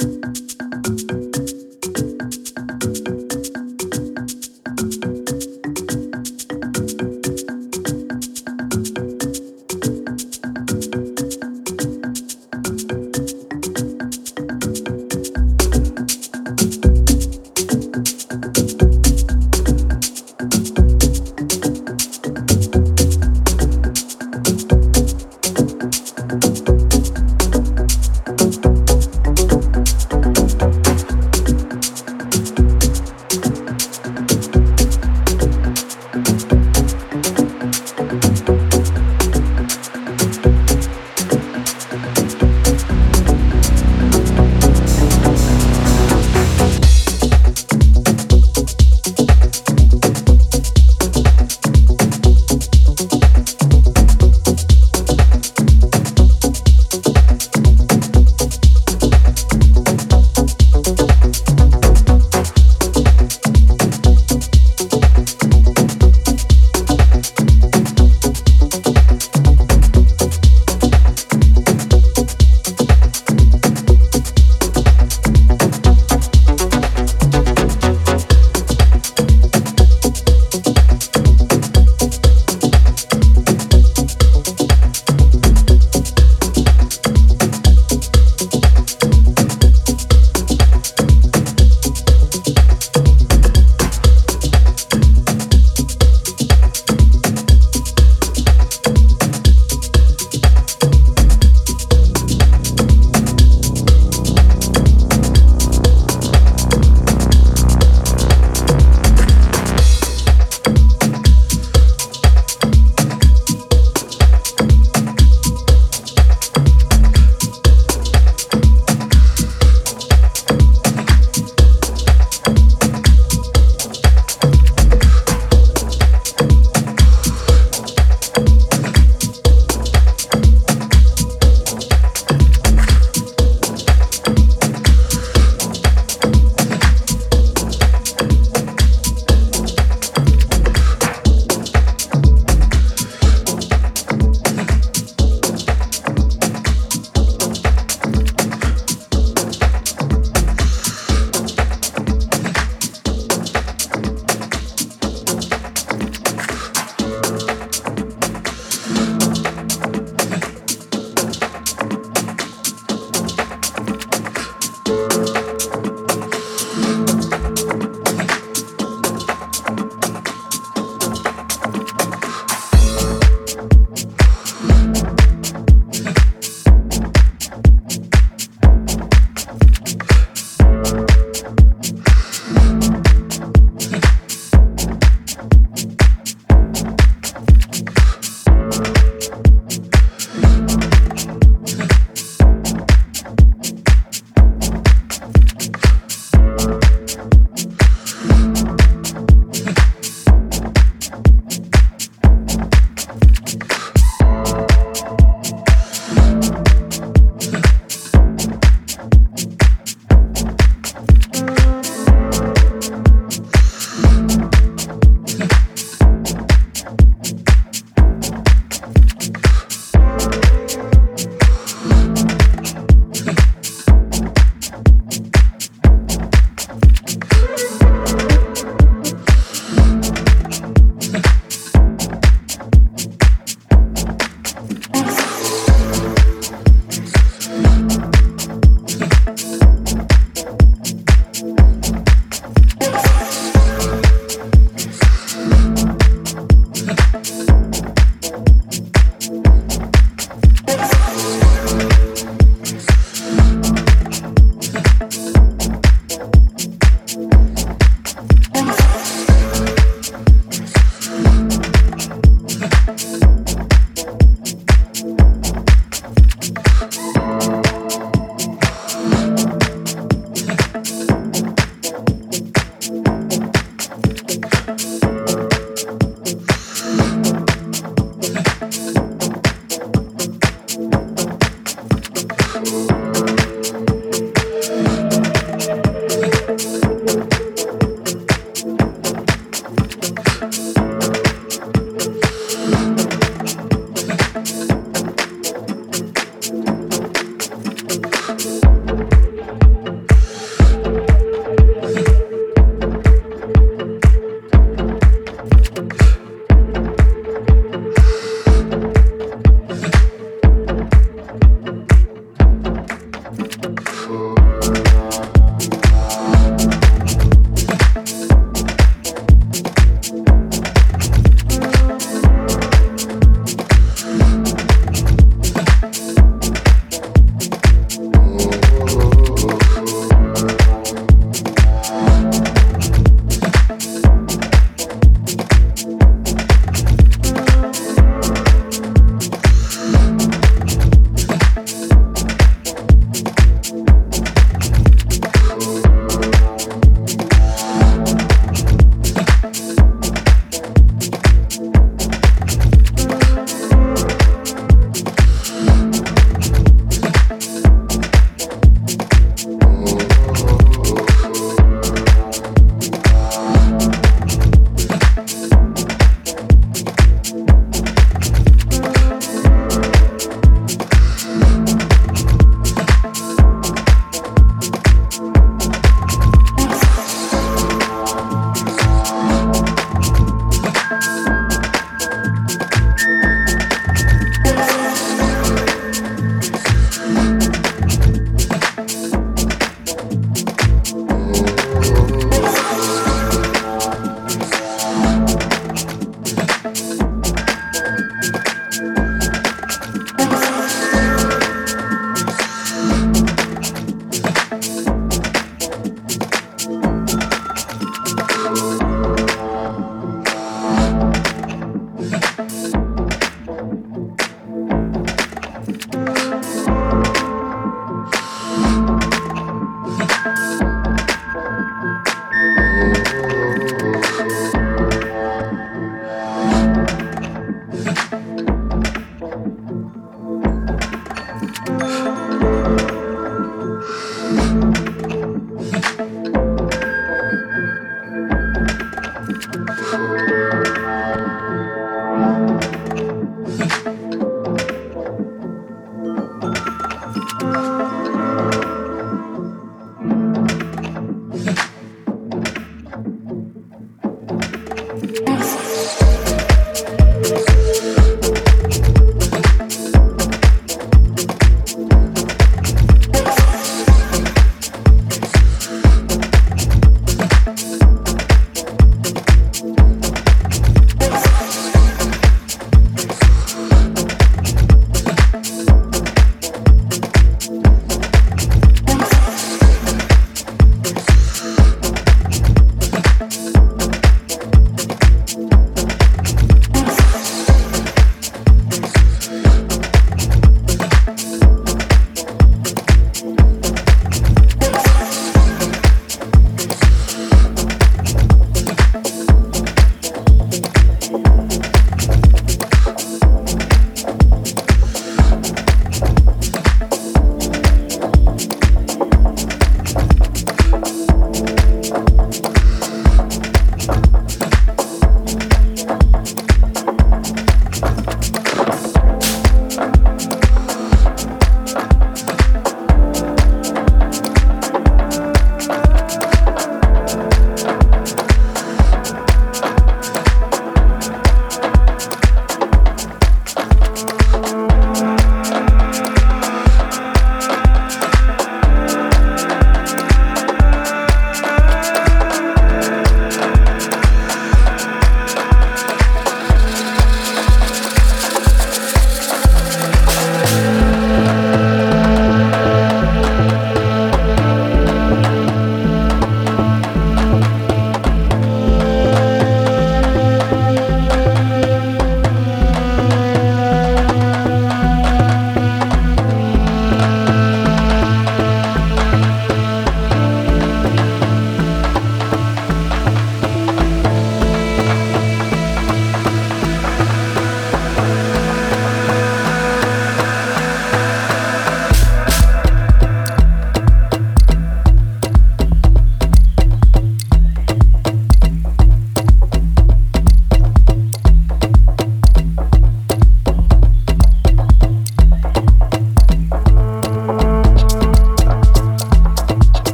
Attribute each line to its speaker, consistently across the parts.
Speaker 1: you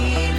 Speaker 2: Bye.